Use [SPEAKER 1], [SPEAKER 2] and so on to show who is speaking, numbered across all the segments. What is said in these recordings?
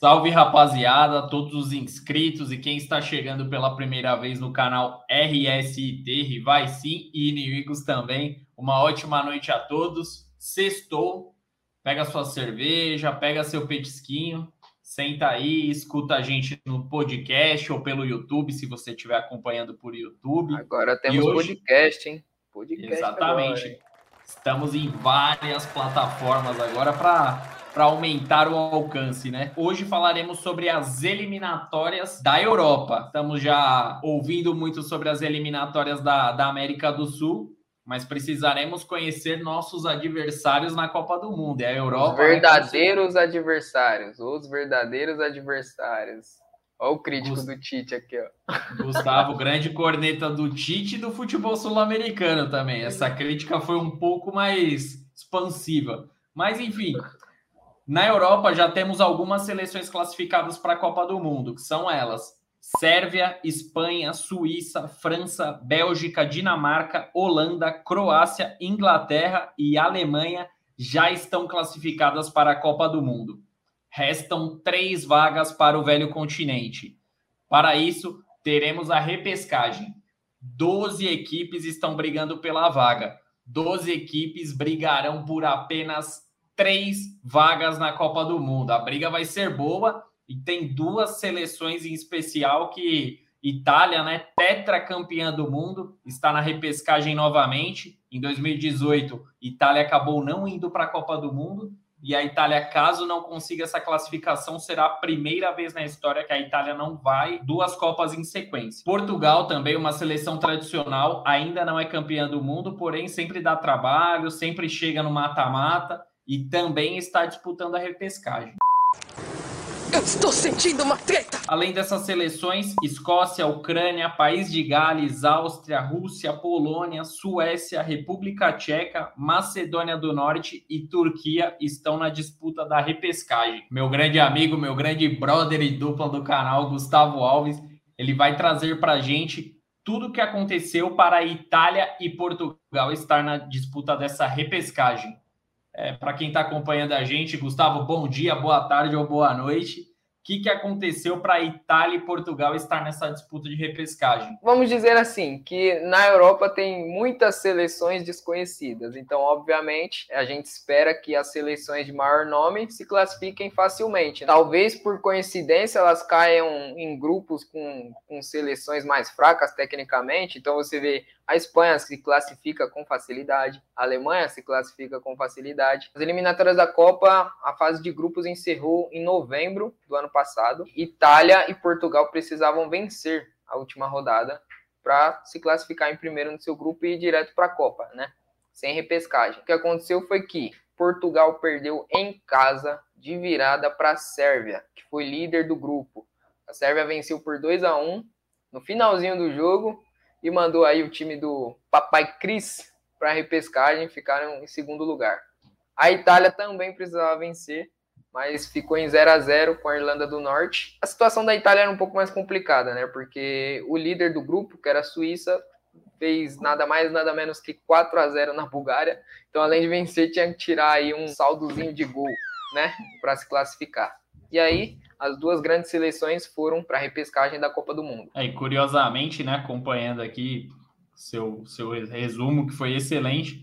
[SPEAKER 1] Salve rapaziada, todos os inscritos e quem está chegando pela primeira vez no canal RSIT, Rivais Sim e Inimigos também. Uma ótima noite a todos. Sextou, pega sua cerveja, pega seu petisquinho, senta aí, escuta a gente no podcast ou pelo YouTube, se você estiver acompanhando por YouTube.
[SPEAKER 2] Agora temos hoje... podcast, hein?
[SPEAKER 1] Podcast Exatamente. Agora. Estamos em várias plataformas agora para para aumentar o alcance, né? Hoje falaremos sobre as eliminatórias da Europa. Estamos já ouvindo muito sobre as eliminatórias da, da América do Sul, mas precisaremos conhecer nossos adversários na Copa do Mundo. É a Europa.
[SPEAKER 2] Os verdadeiros adversários. Os verdadeiros adversários. Olha o crítico Gust... do Tite aqui, ó.
[SPEAKER 1] Gustavo, grande corneta do Tite e do futebol sul-americano também. Essa crítica foi um pouco mais expansiva. Mas, enfim, na Europa já temos algumas seleções classificadas para a Copa do Mundo, que são elas: Sérvia, Espanha, Suíça, França, Bélgica, Dinamarca, Holanda, Croácia, Inglaterra e Alemanha já estão classificadas para a Copa do Mundo. Restam três vagas para o velho continente. Para isso, teremos a repescagem. Doze equipes estão brigando pela vaga. Doze equipes brigarão por apenas três vagas na Copa do Mundo. A briga vai ser boa e tem duas seleções em especial que Itália, né, tetracampeã do mundo, está na repescagem novamente. Em 2018, Itália acabou não indo para a Copa do Mundo. E a Itália, caso não consiga essa classificação, será a primeira vez na história que a Itália não vai duas Copas em sequência. Portugal, também uma seleção tradicional, ainda não é campeã do mundo, porém sempre dá trabalho, sempre chega no mata-mata e também está disputando a repescagem.
[SPEAKER 3] Eu estou sentindo uma treta!
[SPEAKER 1] Além dessas seleções, Escócia, Ucrânia, País de Gales, Áustria, Rússia, Polônia, Suécia, República Tcheca, Macedônia do Norte e Turquia estão na disputa da repescagem. Meu grande amigo, meu grande brother e dupla do canal, Gustavo Alves, ele vai trazer para a gente tudo o que aconteceu para a Itália e Portugal estar na disputa dessa repescagem. É, Para quem está acompanhando a gente, Gustavo, bom dia, boa tarde ou boa noite. O que, que aconteceu para Itália e Portugal estar nessa disputa de repescagem?
[SPEAKER 2] Vamos dizer assim, que na Europa tem muitas seleções desconhecidas. Então, obviamente, a gente espera que as seleções de maior nome se classifiquem facilmente. Talvez por coincidência elas caiam em grupos com, com seleções mais fracas tecnicamente. Então, você vê a Espanha se classifica com facilidade, a Alemanha se classifica com facilidade. As eliminatórias da Copa, a fase de grupos encerrou em novembro do ano passado. Itália e Portugal precisavam vencer a última rodada para se classificar em primeiro no seu grupo e ir direto para a Copa, né? Sem repescagem. O que aconteceu foi que Portugal perdeu em casa de virada para a Sérvia, que foi líder do grupo. A Sérvia venceu por 2 a 1 no finalzinho do jogo e mandou aí o time do Papai Cris para a repescagem, ficaram em segundo lugar. A Itália também precisava vencer, mas ficou em 0 a 0 com a Irlanda do Norte. A situação da Itália era um pouco mais complicada, né? Porque o líder do grupo, que era a Suíça, fez nada mais nada menos que 4 a 0 na Bulgária. Então, além de vencer, tinha que tirar aí um saldozinho de gol, né, para se classificar. E aí, as duas grandes seleções foram para a repescagem da Copa do Mundo.
[SPEAKER 1] É, e curiosamente, né, acompanhando aqui seu, seu resumo, que foi excelente.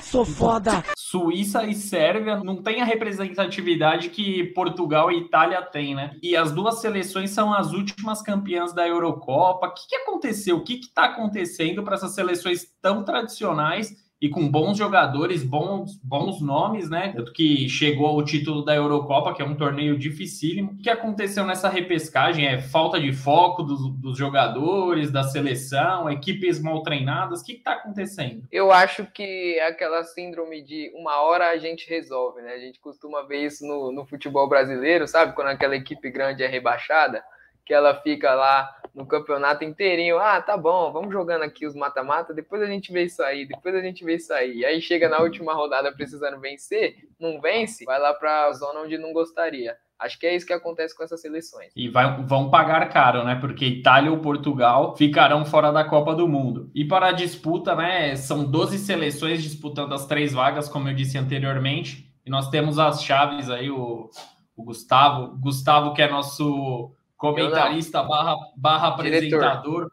[SPEAKER 3] Sou foda!
[SPEAKER 1] Suíça e Sérvia não têm a representatividade que Portugal e Itália têm, né? E as duas seleções são as últimas campeãs da Eurocopa. O que, que aconteceu? O que está acontecendo para essas seleções tão tradicionais e com bons jogadores, bons, bons nomes, né? Que chegou ao título da Eurocopa, que é um torneio dificílimo. O que aconteceu nessa repescagem? É falta de foco dos, dos jogadores, da seleção, equipes mal treinadas? O que está acontecendo?
[SPEAKER 2] Eu acho que é aquela síndrome de uma hora a gente resolve, né? A gente costuma ver isso no, no futebol brasileiro, sabe? Quando aquela equipe grande é rebaixada, que ela fica lá no campeonato inteirinho. Ah, tá bom, vamos jogando aqui os mata-mata, depois a gente vê isso aí, depois a gente vê isso aí. Aí chega na última rodada precisando vencer, não vence, vai lá para a zona onde não gostaria. Acho que é isso que acontece com essas seleções.
[SPEAKER 1] E vai, vão pagar caro, né? Porque Itália ou Portugal ficarão fora da Copa do Mundo. E para a disputa, né? São 12 seleções disputando as três vagas, como eu disse anteriormente. E nós temos as chaves aí, o, o Gustavo. Gustavo, que é nosso comentarista barra, barra apresentador,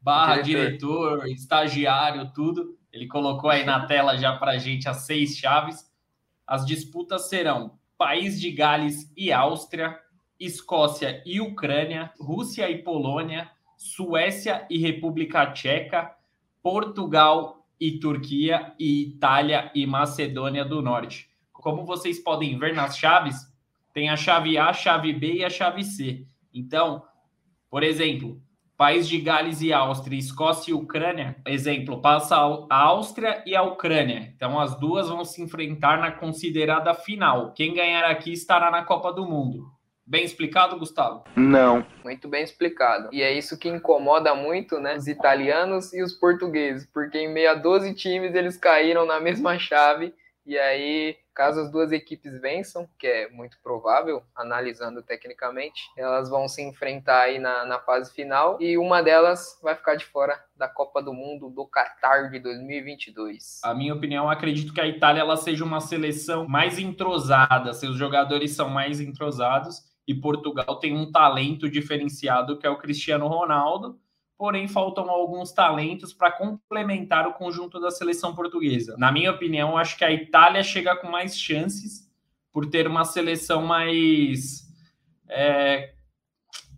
[SPEAKER 1] barra diretor. diretor, estagiário, tudo. Ele colocou aí na tela já para gente as seis chaves. As disputas serão País de Gales e Áustria, Escócia e Ucrânia, Rússia e Polônia, Suécia e República Tcheca, Portugal e Turquia e Itália e Macedônia do Norte. Como vocês podem ver nas chaves, tem a chave A, a chave B e a chave C. Então, por exemplo, País de Gales e Áustria, Escócia e Ucrânia, exemplo, passa a Áustria e a Ucrânia. Então as duas vão se enfrentar na considerada final. Quem ganhar aqui estará na Copa do Mundo. Bem explicado, Gustavo?
[SPEAKER 2] Não. Muito bem explicado. E é isso que incomoda muito, né, os italianos e os portugueses, porque em meio a 12 times eles caíram na mesma chave e aí Caso as duas equipes vençam, que é muito provável, analisando tecnicamente, elas vão se enfrentar aí na, na fase final e uma delas vai ficar de fora da Copa do Mundo do Qatar de 2022.
[SPEAKER 1] A minha opinião, acredito que a Itália ela seja uma seleção mais entrosada, seus jogadores são mais entrosados e Portugal tem um talento diferenciado que é o Cristiano Ronaldo porém faltam alguns talentos para complementar o conjunto da seleção portuguesa. Na minha opinião, acho que a Itália chega com mais chances por ter uma seleção mais. É,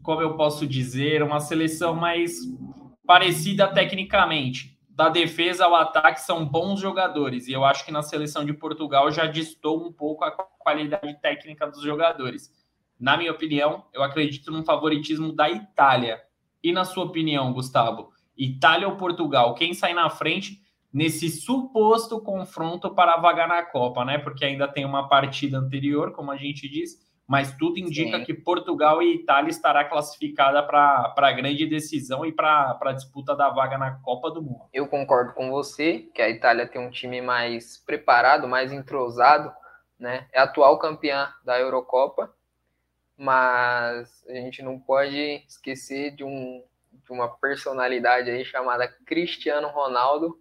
[SPEAKER 1] como eu posso dizer? Uma seleção mais parecida tecnicamente. Da defesa ao ataque são bons jogadores, e eu acho que na seleção de Portugal já distou um pouco a qualidade técnica dos jogadores. Na minha opinião, eu acredito num favoritismo da Itália e na sua opinião, Gustavo, Itália ou Portugal, quem sai na frente nesse suposto confronto para a vaga na Copa, né? Porque ainda tem uma partida anterior, como a gente diz, mas tudo indica Sim. que Portugal e Itália estará classificada para a grande decisão e para a disputa da vaga na Copa do Mundo.
[SPEAKER 2] Eu concordo com você que a Itália tem um time mais preparado, mais entrosado, né? É atual campeã da Eurocopa mas a gente não pode esquecer de, um, de uma personalidade aí chamada Cristiano Ronaldo,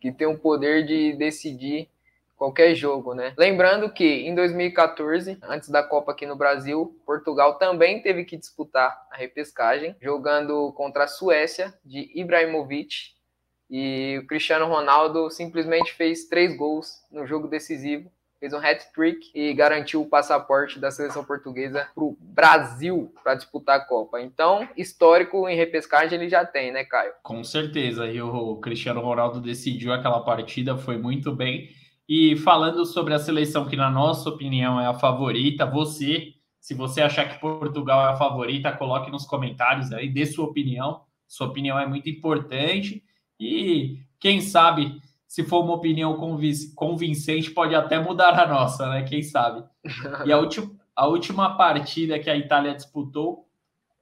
[SPEAKER 2] que tem o poder de decidir qualquer jogo, né? Lembrando que em 2014, antes da Copa aqui no Brasil, Portugal também teve que disputar a repescagem, jogando contra a Suécia de Ibrahimovic. E o Cristiano Ronaldo simplesmente fez três gols no jogo decisivo fez um hat-trick e garantiu o passaporte da seleção portuguesa para o Brasil para disputar a Copa. Então, histórico em repescagem ele já tem, né, Caio?
[SPEAKER 1] Com certeza. E o Cristiano Ronaldo decidiu aquela partida, foi muito bem. E falando sobre a seleção que, na nossa opinião, é a favorita, você, se você achar que Portugal é a favorita, coloque nos comentários aí, dê sua opinião. Sua opinião é muito importante. E quem sabe se for uma opinião convincente, pode até mudar a nossa, né? Quem sabe? E a, última, a última partida que a Itália disputou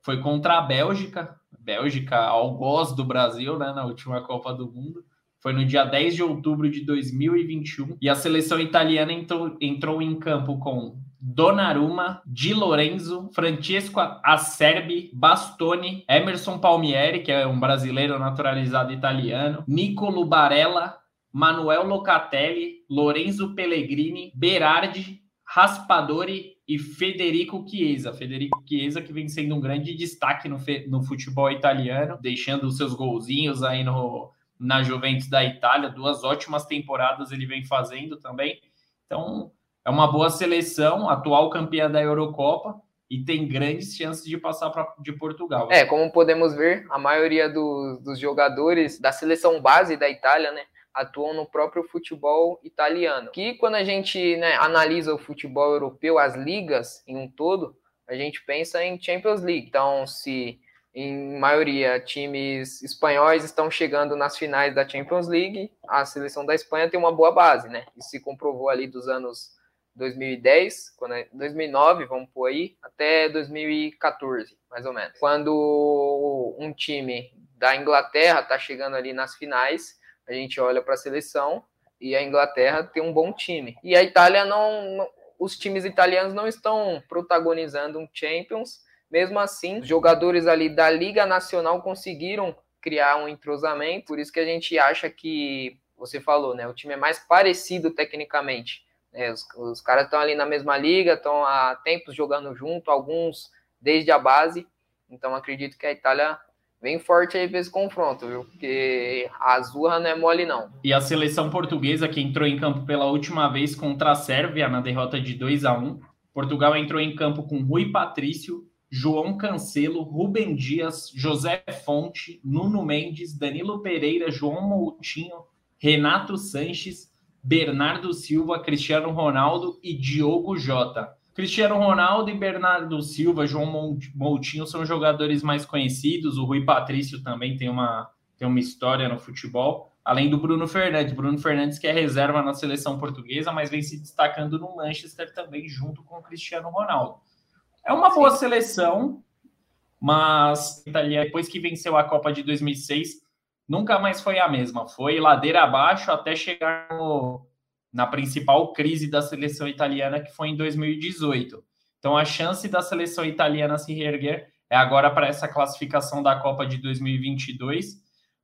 [SPEAKER 1] foi contra a Bélgica, Bélgica algoz do Brasil, né? Na última Copa do Mundo. Foi no dia 10 de outubro de 2021. E a seleção italiana entrou, entrou em campo com Donnarumma, Di Lorenzo, Francesco Acerbi, Bastoni, Emerson Palmieri, que é um brasileiro naturalizado italiano, Nicolo Barella, Manuel Locatelli, Lorenzo Pellegrini, Berardi, Raspadori e Federico Chiesa. Federico Chiesa que vem sendo um grande destaque no, no futebol italiano, deixando os seus golzinhos aí no, na Juventus da Itália. Duas ótimas temporadas ele vem fazendo também. Então, é uma boa seleção, atual campeã da Eurocopa e tem grandes chances de passar pra, de Portugal.
[SPEAKER 2] É, como podemos ver, a maioria do, dos jogadores da seleção base da Itália, né, atuam no próprio futebol italiano. Que quando a gente né, analisa o futebol europeu, as ligas em um todo, a gente pensa em Champions League. Então, se em maioria times espanhóis estão chegando nas finais da Champions League, a seleção da Espanha tem uma boa base, né? Isso se comprovou ali dos anos 2010, quando é, 2009, vamos por aí, até 2014, mais ou menos. Quando um time da Inglaterra está chegando ali nas finais, a gente olha para a seleção e a Inglaterra tem um bom time. E a Itália não, não, os times italianos não estão protagonizando um Champions. Mesmo assim, os jogadores ali da Liga Nacional conseguiram criar um entrosamento, por isso que a gente acha que você falou, né? O time é mais parecido tecnicamente. Né? Os, os caras estão ali na mesma liga, estão há tempos jogando junto, alguns desde a base. Então acredito que a Itália vem forte aí para esse confronto, viu? Porque a Azurra não é mole, não.
[SPEAKER 1] E a seleção portuguesa, que entrou em campo pela última vez contra a Sérvia na derrota de 2 a 1 Portugal entrou em campo com Rui Patrício, João Cancelo, Rubem Dias, José Fonte, Nuno Mendes, Danilo Pereira, João Moutinho, Renato Sanches, Bernardo Silva, Cristiano Ronaldo e Diogo Jota. Cristiano Ronaldo e Bernardo Silva, João Moutinho são jogadores mais conhecidos. O Rui Patrício também tem uma, tem uma história no futebol. Além do Bruno Fernandes. Bruno Fernandes, que é reserva na seleção portuguesa, mas vem se destacando no Manchester também, junto com o Cristiano Ronaldo. É uma boa seleção, mas Itália, depois que venceu a Copa de 2006, nunca mais foi a mesma. Foi ladeira abaixo até chegar no, na principal crise da seleção italiana, que foi em 2018. Então, a chance da seleção italiana se reerguer é agora para essa classificação da Copa de 2022,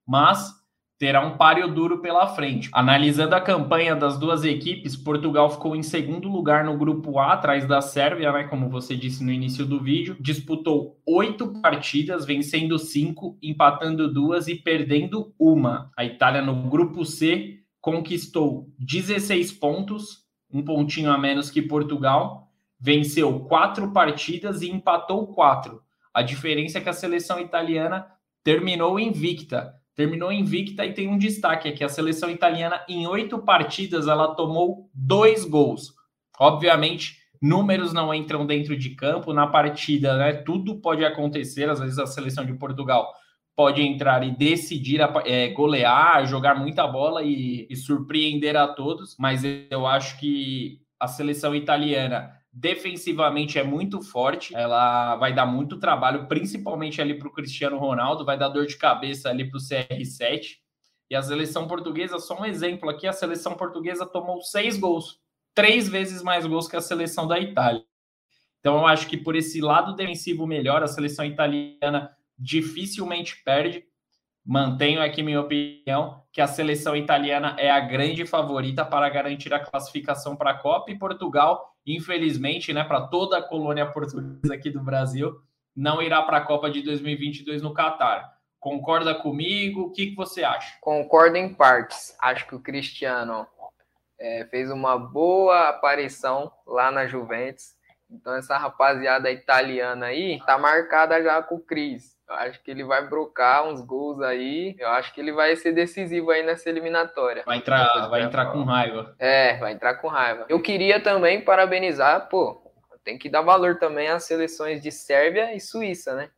[SPEAKER 1] mas terá um páreo duro pela frente. Analisando a campanha das duas equipes, Portugal ficou em segundo lugar no grupo A, atrás da Sérvia, né, como você disse no início do vídeo. Disputou oito partidas, vencendo cinco, empatando duas e perdendo uma. A Itália no grupo C conquistou 16 pontos, um pontinho a menos que Portugal, venceu quatro partidas e empatou quatro. A diferença é que a seleção italiana terminou invicta. Terminou invicta e tem um destaque aqui: a seleção italiana, em oito partidas, ela tomou dois gols. Obviamente, números não entram dentro de campo. Na partida, né, tudo pode acontecer. Às vezes, a seleção de Portugal pode entrar e decidir é, golear, jogar muita bola e, e, surpreender a todos, mas eu acho que a seleção italiana defensivamente é muito forte, ela vai dar muito trabalho, principalmente ali para o Cristiano Ronaldo, vai dar dor de cabeça ali para o CR7. E a seleção portuguesa, só um exemplo aqui, a seleção portuguesa tomou seis gols, três vezes mais gols que a seleção da Itália. Então eu acho que por esse lado defensivo melhor, a seleção italiana dificilmente perde. Mantenho aqui minha opinião que a seleção italiana é a grande favorita para garantir a classificação para a Copa e Portugal, infelizmente, né, para toda a colônia portuguesa aqui do Brasil, não irá para a Copa de 2022 no Catar. Concorda comigo? O que, que você acha?
[SPEAKER 2] Concordo em partes. Acho que o Cristiano é, fez uma boa aparição lá na Juventus. Então, essa rapaziada italiana aí tá marcada já com o Cris. Eu acho que ele vai brocar uns gols aí. Eu acho que ele vai ser decisivo aí nessa eliminatória.
[SPEAKER 1] Vai entrar, vai entrar com raiva.
[SPEAKER 2] É, vai entrar com raiva. Eu queria também parabenizar, pô, tem que dar valor também às seleções de Sérvia e Suíça, né?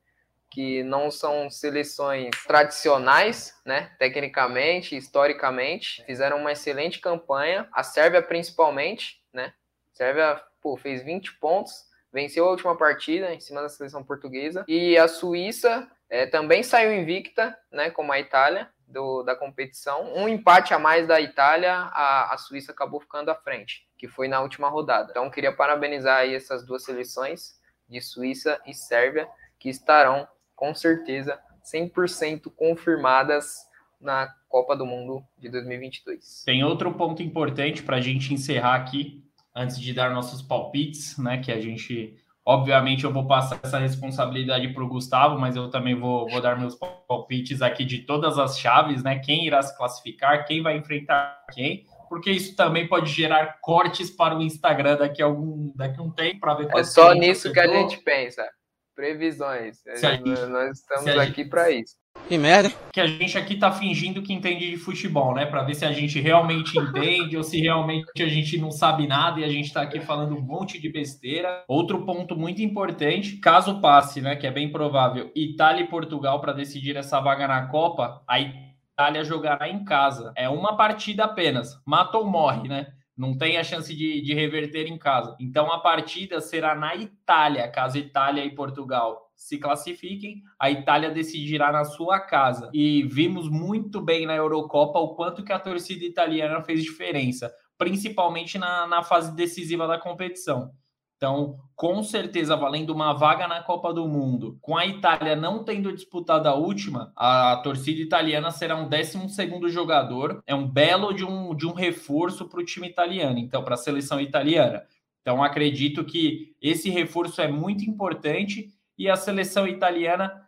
[SPEAKER 2] Que não são seleções tradicionais, né? Tecnicamente, historicamente, fizeram uma excelente campanha. A Sérvia, principalmente, né? A Sérvia, pô, fez 20 pontos venceu a última partida em cima da seleção portuguesa. E a Suíça é, também saiu invicta, né, como a Itália, do, da competição. Um empate a mais da Itália, a, a Suíça acabou ficando à frente, que foi na última rodada. Então, queria parabenizar aí essas duas seleções, de Suíça e Sérvia, que estarão, com certeza, 100% confirmadas na Copa do Mundo de 2022.
[SPEAKER 1] Tem outro ponto importante para a gente encerrar aqui, antes de dar nossos palpites, né? Que a gente, obviamente, eu vou passar essa responsabilidade para o Gustavo, mas eu também vou, vou dar meus palpites aqui de todas as chaves, né? Quem irá se classificar, quem vai enfrentar quem, porque isso também pode gerar cortes para o Instagram daqui a algum daqui a um tempo para ver.
[SPEAKER 2] É só nisso que a gente pensa. Previsões. Gente, Nós estamos aqui para isso.
[SPEAKER 1] Que merda. Que a gente aqui tá fingindo que entende de futebol, né? Para ver se a gente realmente entende ou se realmente a gente não sabe nada e a gente tá aqui falando um monte de besteira. Outro ponto muito importante, caso passe, né, que é bem provável, Itália e Portugal para decidir essa vaga na Copa, a Itália jogará em casa. É uma partida apenas. Mata ou morre, né? Não tem a chance de, de reverter em casa. Então a partida será na Itália, caso Itália e Portugal se classifiquem, a Itália decidirá na sua casa. E vimos muito bem na Eurocopa o quanto que a torcida italiana fez diferença. principalmente na, na fase decisiva da competição. Então, com certeza, valendo uma vaga na Copa do Mundo, com a Itália não tendo disputado a última, a torcida italiana será um 12 jogador. É um belo de um, de um reforço para o time italiano, então, para a seleção italiana. Então, acredito que esse reforço é muito importante e a seleção italiana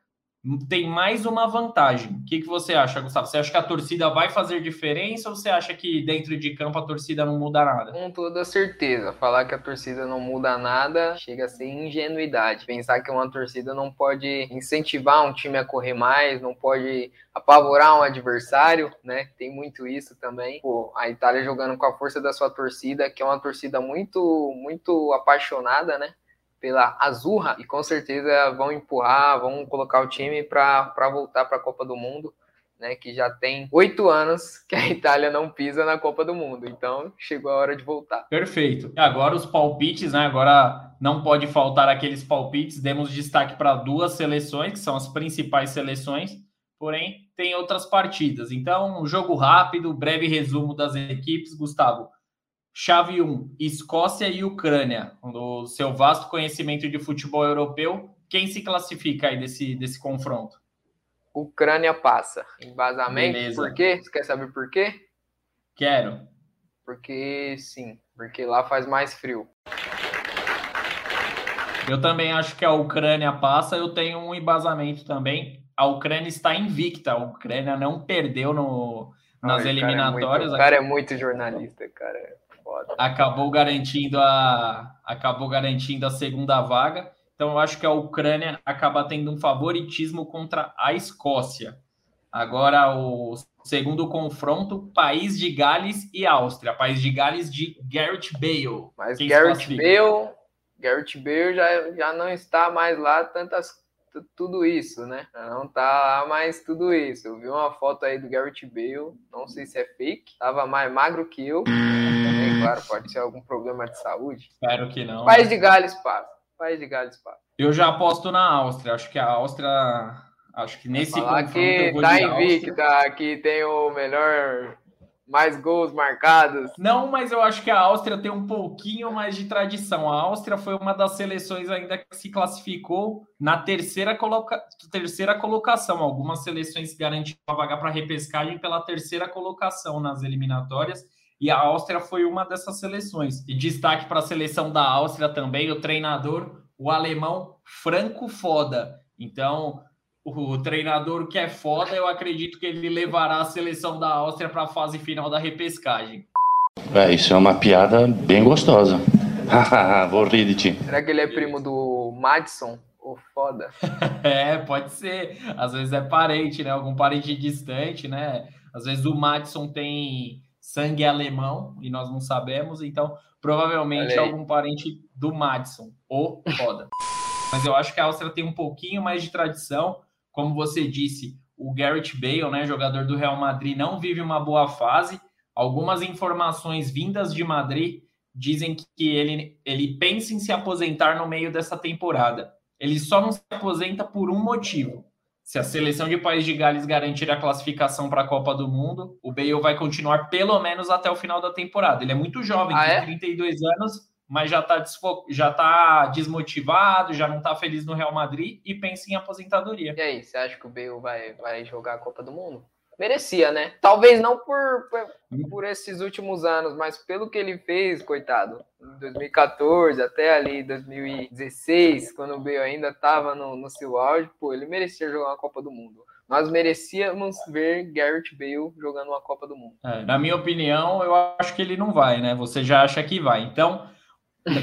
[SPEAKER 1] tem mais uma vantagem. O que, que você acha, Gustavo? Você acha que a torcida vai fazer diferença ou você acha que dentro de campo a torcida não muda nada?
[SPEAKER 2] Com toda certeza. Falar que a torcida não muda nada chega a ser ingenuidade. Pensar que uma torcida não pode incentivar um time a correr mais, não pode apavorar um adversário, né? Tem muito isso também. Pô, a Itália jogando com a força da sua torcida, que é uma torcida muito, muito apaixonada, né? Pela Azurra e com certeza vão empurrar, vão colocar o time para voltar para a Copa do Mundo, né? Que já tem oito anos que a Itália não pisa na Copa do Mundo, então chegou a hora de voltar.
[SPEAKER 1] Perfeito. Agora os palpites, né? Agora não pode faltar aqueles palpites. Demos destaque para duas seleções que são as principais seleções, porém tem outras partidas. Então, um jogo rápido, breve resumo das equipes, Gustavo. Chave 1, Escócia e Ucrânia. No seu vasto conhecimento de futebol europeu, quem se classifica aí desse, desse confronto?
[SPEAKER 2] Ucrânia passa. Embasamento. Beleza. Por quê? Você quer saber por quê?
[SPEAKER 1] Quero.
[SPEAKER 2] Porque sim, porque lá faz mais frio.
[SPEAKER 1] Eu também acho que a Ucrânia passa. Eu tenho um embasamento também. A Ucrânia está invicta. A Ucrânia não perdeu no, nas Ai, eliminatórias.
[SPEAKER 2] O cara, é muito, o cara é muito jornalista, cara.
[SPEAKER 1] Acabou garantindo a acabou garantindo a segunda vaga. Então eu acho que a Ucrânia acaba tendo um favoritismo contra a Escócia. Agora o segundo confronto, País de Gales e Áustria. País de Gales de Garrett Bale.
[SPEAKER 2] Mas Quem Garrett Bale, Garrett Bale já, já não está mais lá tantas tudo isso, né? Não tá lá mais tudo isso. Eu vi uma foto aí do Garrett Bale, não sei se é fake, tava mais magro que eu. Claro, pode ser algum problema de saúde.
[SPEAKER 1] Espero que não.
[SPEAKER 2] País de Gales passa. País de Gales passa.
[SPEAKER 1] Eu já aposto na Áustria. Acho que a Áustria, acho que nesse
[SPEAKER 2] falar confronto que eu vou tá invicta, que tem o melhor mais gols marcados.
[SPEAKER 1] Não, mas eu acho que a Áustria tem um pouquinho mais de tradição. A Áustria foi uma das seleções ainda que se classificou na terceira, coloca... terceira colocação. Algumas seleções garantiram a vaga para repescagem pela terceira colocação nas eliminatórias. E a Áustria foi uma dessas seleções. E destaque para a seleção da Áustria também, o treinador, o alemão Franco Foda. Então, o treinador que é foda, eu acredito que ele levará a seleção da Áustria para a fase final da repescagem.
[SPEAKER 4] É, isso é uma piada bem gostosa. Vou rir de ti.
[SPEAKER 2] Será que ele é primo do Madison? O foda.
[SPEAKER 1] é, pode ser. Às vezes é parente, né? Algum parente distante, né? Às vezes o Madison tem sangue alemão e nós não sabemos, então provavelmente é algum parente do Madison. O foda. Mas eu acho que a Áustria tem um pouquinho mais de tradição como você disse, o Garrett Bale, né, jogador do Real Madrid, não vive uma boa fase. Algumas informações vindas de Madrid dizem que ele, ele pensa em se aposentar no meio dessa temporada. Ele só não se aposenta por um motivo. Se a seleção de País de Gales garantir a classificação para a Copa do Mundo, o Bale vai continuar pelo menos até o final da temporada. Ele é muito jovem, ah, tem é? 32 anos, mas já está já tá desmotivado, já não está feliz no Real Madrid e pensa em aposentadoria.
[SPEAKER 2] E aí, você acha que o Bale vai, vai jogar a Copa do Mundo? Merecia, né? Talvez não por, por, por esses últimos anos, mas pelo que ele fez, coitado. Em 2014 até ali 2016, quando o Bale ainda estava no, no seu auge, pô, ele merecia jogar uma Copa do Mundo nós merecíamos ver Garrett Bale jogando uma Copa do Mundo.
[SPEAKER 1] É, na minha opinião, eu acho que ele não vai, né? Você já acha que vai. Então,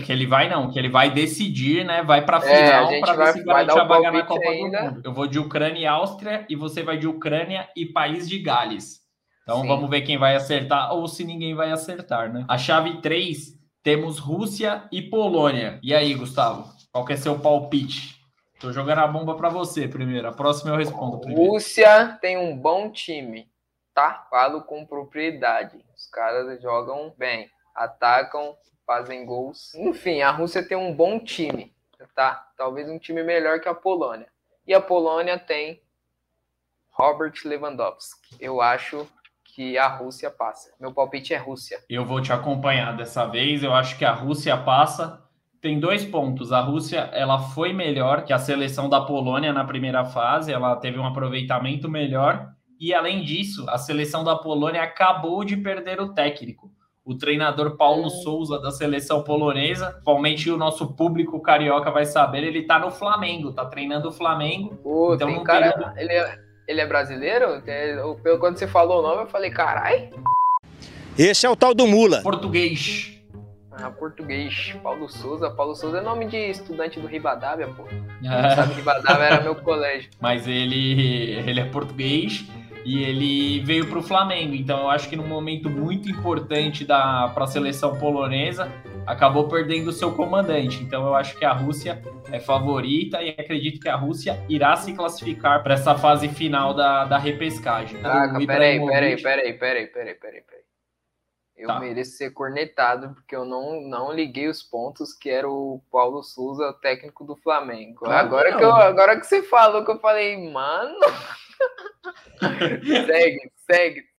[SPEAKER 1] que ele vai não, que ele vai decidir, né? Vai para é, final é, para ver se garante a vaga na Copa ainda. do Mundo. Eu vou de Ucrânia e Áustria e você vai de Ucrânia e País de Gales. Então Sim. vamos ver quem vai acertar ou se ninguém vai acertar, né? A chave 3 temos Rússia e Polônia. E aí, Gustavo? Qual que é seu palpite? Tô jogando a bomba para você primeiro. A próxima eu respondo primeiro.
[SPEAKER 2] Rússia tem um bom time, tá? Falo com propriedade. Os caras jogam bem, atacam fazem gols. Enfim, a Rússia tem um bom time, tá? Talvez um time melhor que a Polônia. E a Polônia tem Robert Lewandowski. Eu acho que a Rússia passa. Meu palpite é Rússia.
[SPEAKER 1] Eu vou te acompanhar dessa vez. Eu acho que a Rússia passa. Tem dois pontos. A Rússia ela foi melhor que a seleção da Polônia na primeira fase. Ela teve um aproveitamento melhor. E além disso, a seleção da Polônia acabou de perder o técnico o treinador Paulo Souza da seleção polonesa. Atualmente o nosso público carioca vai saber, ele tá no Flamengo, tá treinando o Flamengo.
[SPEAKER 2] Pô, então não cara, tem... ele, é, ele é brasileiro? Quando você falou o nome, eu falei, carai.
[SPEAKER 5] Esse é o tal do Mula.
[SPEAKER 1] Português.
[SPEAKER 2] Ah, português. Paulo Souza. Paulo Souza é nome de estudante do Ribadavia, pô. É. Sabe, Ribadavia era meu colégio.
[SPEAKER 1] Mas ele, ele é português e ele veio para o Flamengo. Então eu acho que num momento muito importante para a seleção polonesa acabou perdendo o seu comandante. Então eu acho que a Rússia é favorita e acredito que a Rússia irá se classificar para essa fase final da, da repescagem.
[SPEAKER 2] Caraca, peraí, peraí, peraí, peraí, peraí, peraí, peraí. Eu tá. mereço ser cornetado, porque eu não, não liguei os pontos que era o Paulo Souza, técnico do Flamengo. Claro agora, que, que eu, agora que você falou que eu falei, mano. Segue, segue.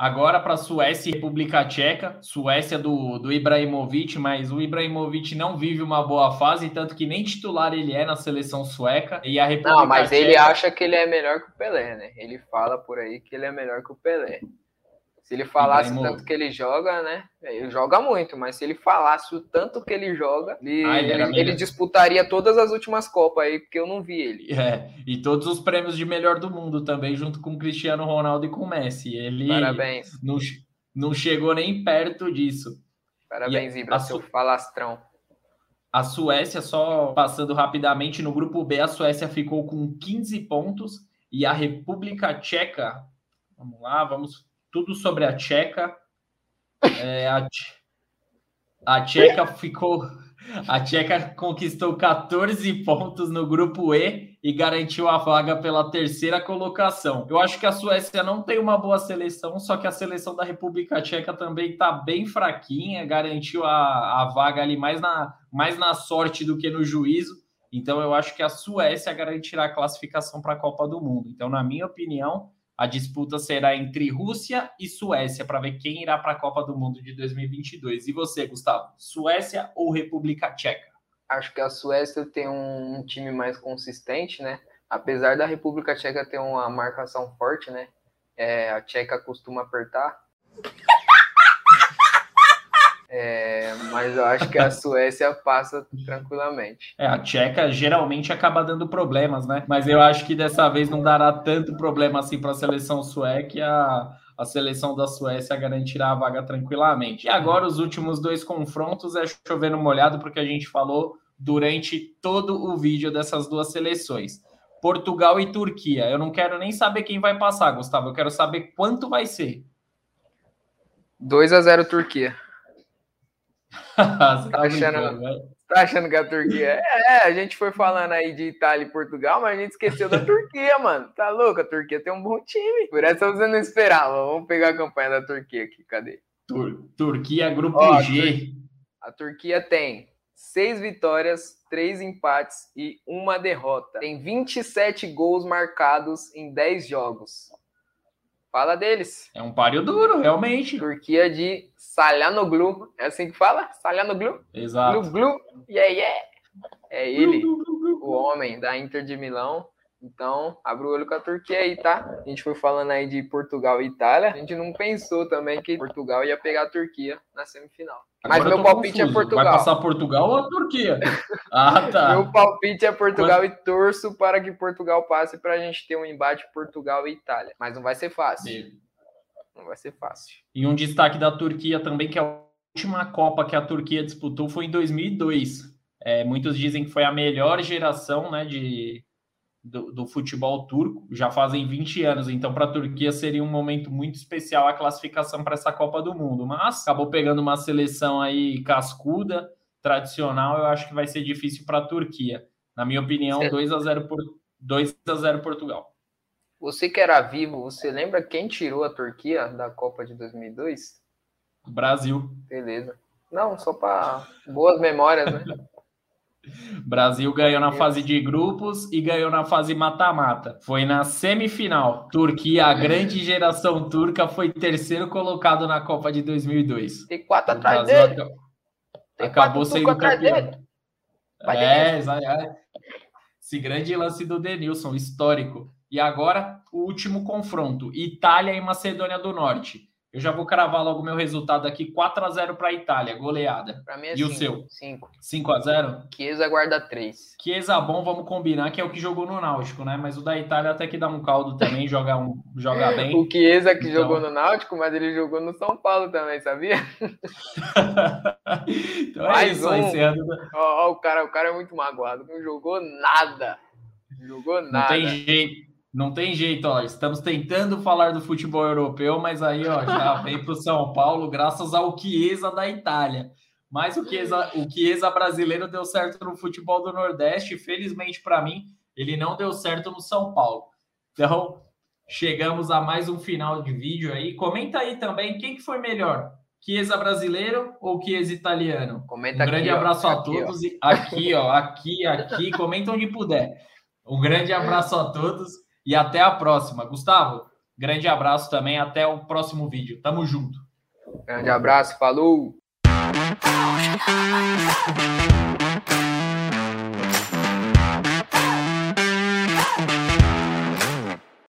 [SPEAKER 1] Agora para Suécia e República Tcheca. Suécia do, do Ibrahimovic, mas o Ibrahimovic não vive uma boa fase, tanto que nem titular ele é na seleção sueca. E a República
[SPEAKER 2] Não, mas
[SPEAKER 1] Tcheca...
[SPEAKER 2] ele acha que ele é melhor que o Pelé, né? Ele fala por aí que ele é melhor que o Pelé. Se ele falasse o tanto que ele joga, né? Ele joga muito, mas se ele falasse o tanto que ele joga, ele, ah, ele, ele, ele, disputaria todas as últimas Copas aí, porque eu não vi ele.
[SPEAKER 1] É, e todos os prêmios de melhor do mundo também, junto com o Cristiano Ronaldo e com o Messi. Ele
[SPEAKER 2] Parabéns.
[SPEAKER 1] Não, não chegou nem perto disso.
[SPEAKER 2] Parabéns, e Ibra, seu falastrão.
[SPEAKER 1] A Suécia, só passando rapidamente, no grupo B, a Suécia ficou com 15 pontos e a República Tcheca, vamos lá, vamos tudo sobre a Tcheca. É, a, a Tcheca ficou. A Tcheca conquistou 14 pontos no grupo E e garantiu a vaga pela terceira colocação. Eu acho que a Suécia não tem uma boa seleção, só que a seleção da República Tcheca também está bem fraquinha, garantiu a, a vaga ali mais na, mais na sorte do que no juízo. Então eu acho que a Suécia garantirá a classificação para a Copa do Mundo. Então, na minha opinião, a disputa será entre Rússia e Suécia para ver quem irá para a Copa do Mundo de 2022. E você, Gustavo? Suécia ou República Tcheca?
[SPEAKER 2] Acho que a Suécia tem um time mais consistente, né? Apesar da República Tcheca ter uma marcação forte, né? É, a Tcheca costuma apertar. É, mas eu acho que a Suécia passa tranquilamente.
[SPEAKER 1] É, a Tcheca geralmente acaba dando problemas, né? Mas eu acho que dessa vez não dará tanto problema assim para a seleção sueca a, seleção da Suécia garantirá a vaga tranquilamente. E agora os últimos dois confrontos é chovendo molhado, porque a gente falou durante todo o vídeo dessas duas seleções. Portugal e Turquia. Eu não quero nem saber quem vai passar, Gustavo. Eu quero saber quanto vai ser.
[SPEAKER 2] 2 a 0 Turquia. Tá, achando, tá achando que a Turquia. É, é, a gente foi falando aí de Itália e Portugal, mas a gente esqueceu da Turquia, mano. Tá louco? A Turquia tem um bom time. Por essa você não esperava. Vamos pegar a campanha da Turquia aqui. Cadê?
[SPEAKER 1] Tur Turquia, grupo Ó, G.
[SPEAKER 2] A Turquia tem seis vitórias, três empates e uma derrota. Tem 27 gols marcados em 10 jogos. Fala deles.
[SPEAKER 1] É um páreo duro, realmente.
[SPEAKER 2] Turquia de Salhanoglu. É assim que fala? Salhanoglu?
[SPEAKER 1] Exato.
[SPEAKER 2] Glu, glu. Yeah, yeah. É ele, o homem da Inter de Milão. Então, abre o olho com a Turquia aí, tá? A gente foi falando aí de Portugal e Itália. A gente não pensou também que Portugal ia pegar a Turquia na semifinal. Mas meu palpite é confuso. é Portugal.
[SPEAKER 1] Vai passar Portugal ou a Turquia? Ah, tá.
[SPEAKER 2] meu palpite é Portugal Mas... e torço para que Portugal passe para a gente ter um embate Portugal e Itália. Mas não vai ser fácil. Não vai ser fácil.
[SPEAKER 1] E um destaque da Turquia também, que a última Copa que a Turquia disputou foi em 2002. É, muitos dizem que foi a melhor geração né, de, do, do, futebol turco, já fazem 20 anos, então para a Turquia seria um momento muito especial a classificação para essa Copa do Mundo, mas acabou pegando uma seleção aí cascuda, tradicional, eu acho que vai ser difícil para a Turquia. Na minha opinião, você... 2 a 0 por 2 a 0 Portugal.
[SPEAKER 2] Você que era vivo, você lembra quem tirou a Turquia da Copa de 2002?
[SPEAKER 1] Brasil.
[SPEAKER 2] Beleza. Não, só para boas memórias, né?
[SPEAKER 1] Brasil ganhou na fase de grupos e ganhou na fase mata-mata. Foi na semifinal. Turquia, a grande geração turca, foi terceiro colocado na Copa de 2002.
[SPEAKER 2] Tem quatro atrás dele.
[SPEAKER 1] acabou
[SPEAKER 2] quatro
[SPEAKER 1] sendo campeão. É, é. Esse grande lance do Denilson, histórico. E agora, o último confronto: Itália e Macedônia do Norte. Eu já vou cravar logo meu resultado aqui: 4 a 0 para a Itália, goleada.
[SPEAKER 2] Pra mim é
[SPEAKER 1] E o
[SPEAKER 2] cinco.
[SPEAKER 1] seu?
[SPEAKER 2] Cinco.
[SPEAKER 1] 5 a 0
[SPEAKER 2] Chiesa guarda três.
[SPEAKER 1] Chiesa bom, vamos combinar que é o que jogou no Náutico, né? Mas o da Itália até que dá um caldo também, joga, um, joga bem.
[SPEAKER 2] O Chiesa que
[SPEAKER 1] Então-
[SPEAKER 2] jogou no Náutico, mas ele jogou no São Paulo também, sabia?
[SPEAKER 1] então é
[SPEAKER 2] Mais
[SPEAKER 1] isso,
[SPEAKER 2] um.
[SPEAKER 1] encerrando.
[SPEAKER 2] Ó, ó, o, cara, o cara é muito magoado. Não jogou nada. Não jogou
[SPEAKER 1] Não
[SPEAKER 2] nada.
[SPEAKER 1] tem jeito. Não tem jeito, ó. Estamos tentando falar do futebol europeu, mas aí, ó, já vem para o São Paulo graças ao Chiesa da Itália. Mas o Chiesa, o Chiesa brasileiro deu certo no futebol do Nordeste. Felizmente para mim, ele não deu certo no São Paulo. Então, chegamos a mais um final de vídeo aí. Comenta aí também quem que foi melhor, Chiesa brasileiro ou Chiesa italiano?
[SPEAKER 2] Comenta
[SPEAKER 1] Um grande
[SPEAKER 2] aqui, ó.
[SPEAKER 1] abraço a
[SPEAKER 2] Aqui, ó.
[SPEAKER 1] todos. Aqui, ó, aqui, aqui, comenta onde puder. Um grande abraço a todos e até a próxima. Gustavo, grande abraço também. Até o próximo vídeo. Tamo junto.
[SPEAKER 2] Grande abraço, falou!